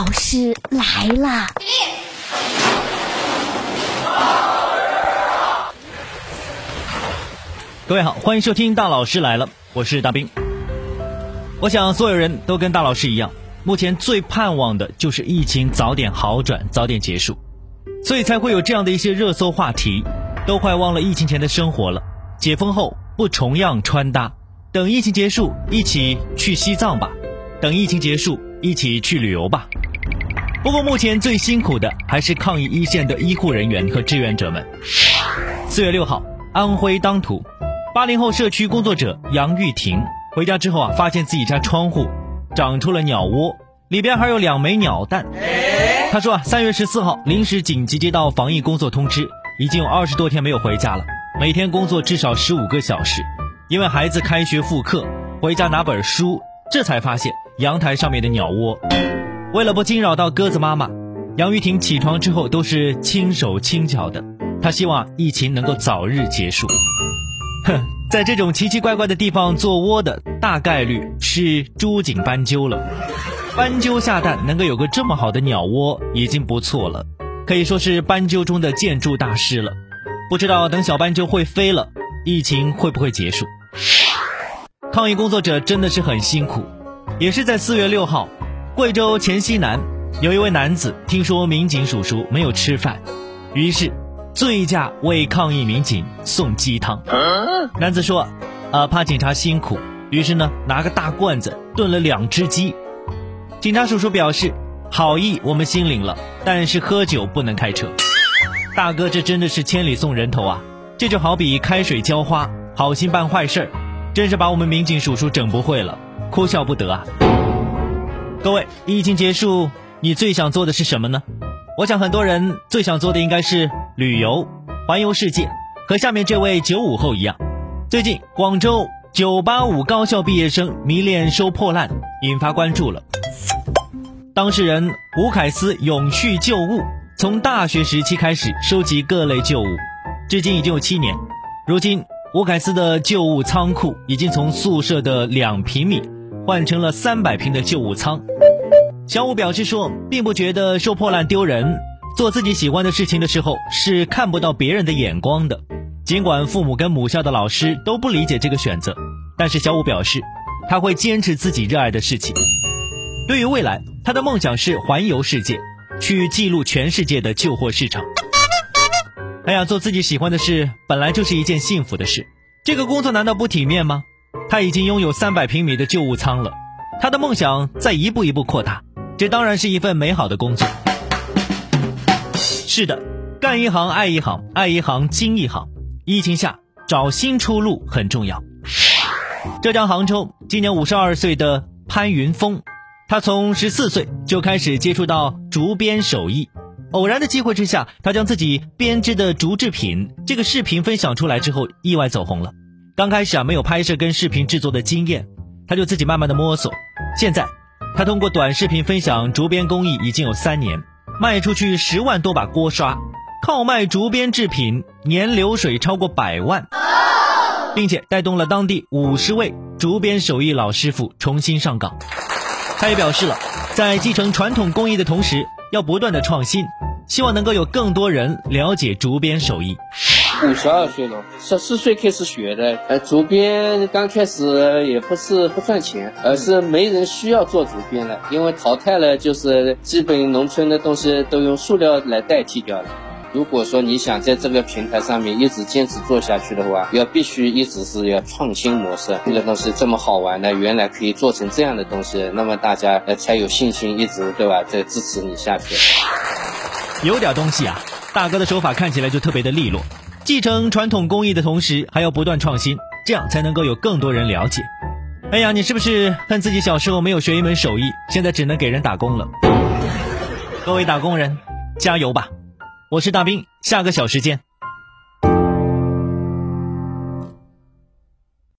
老师来啦各位好欢迎收听大老师来了。我是大兵。我想所有人都跟大老师一样目前最盼望的就是疫情早点好转早点结束。所以才会有这样的一些热搜话题都快忘了疫情前的生活了。解封后不重样穿搭。等疫情结束一起去西藏吧。等疫情结束一起去旅游吧。不过目前最辛苦的还是抗疫一线的医护人员和志愿者们。四月六号，安徽当涂。八零后社区工作者杨玉婷回家之后啊，发现自己家窗户长出了鸟窝，里边还有两枚鸟蛋。他说啊，三月十四号临时紧急接到防疫工作通知，已经有二十多天没有回家了，每天工作至少十五个小时。因为孩子开学复课，回家拿本书，这才发现阳台上面的鸟窝。为了不惊扰到鸽子妈妈，杨玉婷起床之后都是轻手轻脚的。她希望疫情能够早日结束。哼，在这种奇奇怪怪的地方做窝的，大概率是朱颈斑鸠了。斑鸠下蛋能够有个这么好的鸟窝，已经不错了，可以说是斑鸠中的建筑大师了。不知道等小斑鸠会飞了，疫情会不会结束？抗疫工作者真的是很辛苦。也是在四月六号，贵州黔西南有一位男子听说民警叔叔没有吃饭，于是。醉驾为抗议民警送鸡汤，男子说：“啊，怕警察辛苦，于是呢，拿个大罐子炖了两只鸡。”警察叔叔表示：“好意我们心领了，但是喝酒不能开车。”大哥，这真的是千里送人头啊！这就好比开水浇花，好心办坏事儿，真是把我们民警叔叔整不会了，哭笑不得啊！各位，疫情结束，你最想做的是什么呢？我想很多人最想做的应该是旅游、环游世界，和下面这位九五后一样。最近，广州九八五高校毕业生迷恋收破烂，引发关注了。当事人吴凯思永续旧物，从大学时期开始收集各类旧物，至今已经有七年。如今，吴凯思的旧物仓库已经从宿舍的两平米换成了三百平的旧物仓。小五表示说，并不觉得收破烂丢人，做自己喜欢的事情的时候是看不到别人的眼光的。尽管父母跟母校的老师都不理解这个选择，但是小五表示，他会坚持自己热爱的事情。对于未来，他的梦想是环游世界，去记录全世界的旧货市场。哎呀，做自己喜欢的事本来就是一件幸福的事，这个工作难道不体面吗？他已经拥有三百平米的旧物仓了，他的梦想在一步一步扩大。这当然是一份美好的工作。是的，干一行爱一行，爱一行精一行。疫情下找新出路很重要。浙江杭州今年五十二岁的潘云峰，他从十四岁就开始接触到竹编手艺。偶然的机会之下，他将自己编织的竹制品这个视频分享出来之后，意外走红了。刚开始啊，没有拍摄跟视频制作的经验，他就自己慢慢的摸索。现在。他通过短视频分享竹编工艺已经有三年，卖出去十万多把锅刷，靠卖竹编制品年流水超过百万，并且带动了当地五十位竹编手艺老师傅重新上岗。他也表示了，在继承传统工艺的同时，要不断的创新，希望能够有更多人了解竹编手艺。五十二岁了，十四岁开始学的。呃，竹编刚开始也不是不赚钱，而是没人需要做竹编了，因为淘汰了，就是基本农村的东西都用塑料来代替掉了。如果说你想在这个平台上面一直坚持做下去的话，要必须一直是要创新模式。这个东西这么好玩的，原来可以做成这样的东西，那么大家呃才有信心一直对吧？在支持你下去。有点东西啊，大哥的手法看起来就特别的利落。继承传统工艺的同时，还要不断创新，这样才能够有更多人了解。哎呀，你是不是恨自己小时候没有学一门手艺，现在只能给人打工了？各位打工人，加油吧！我是大兵，下个小时见。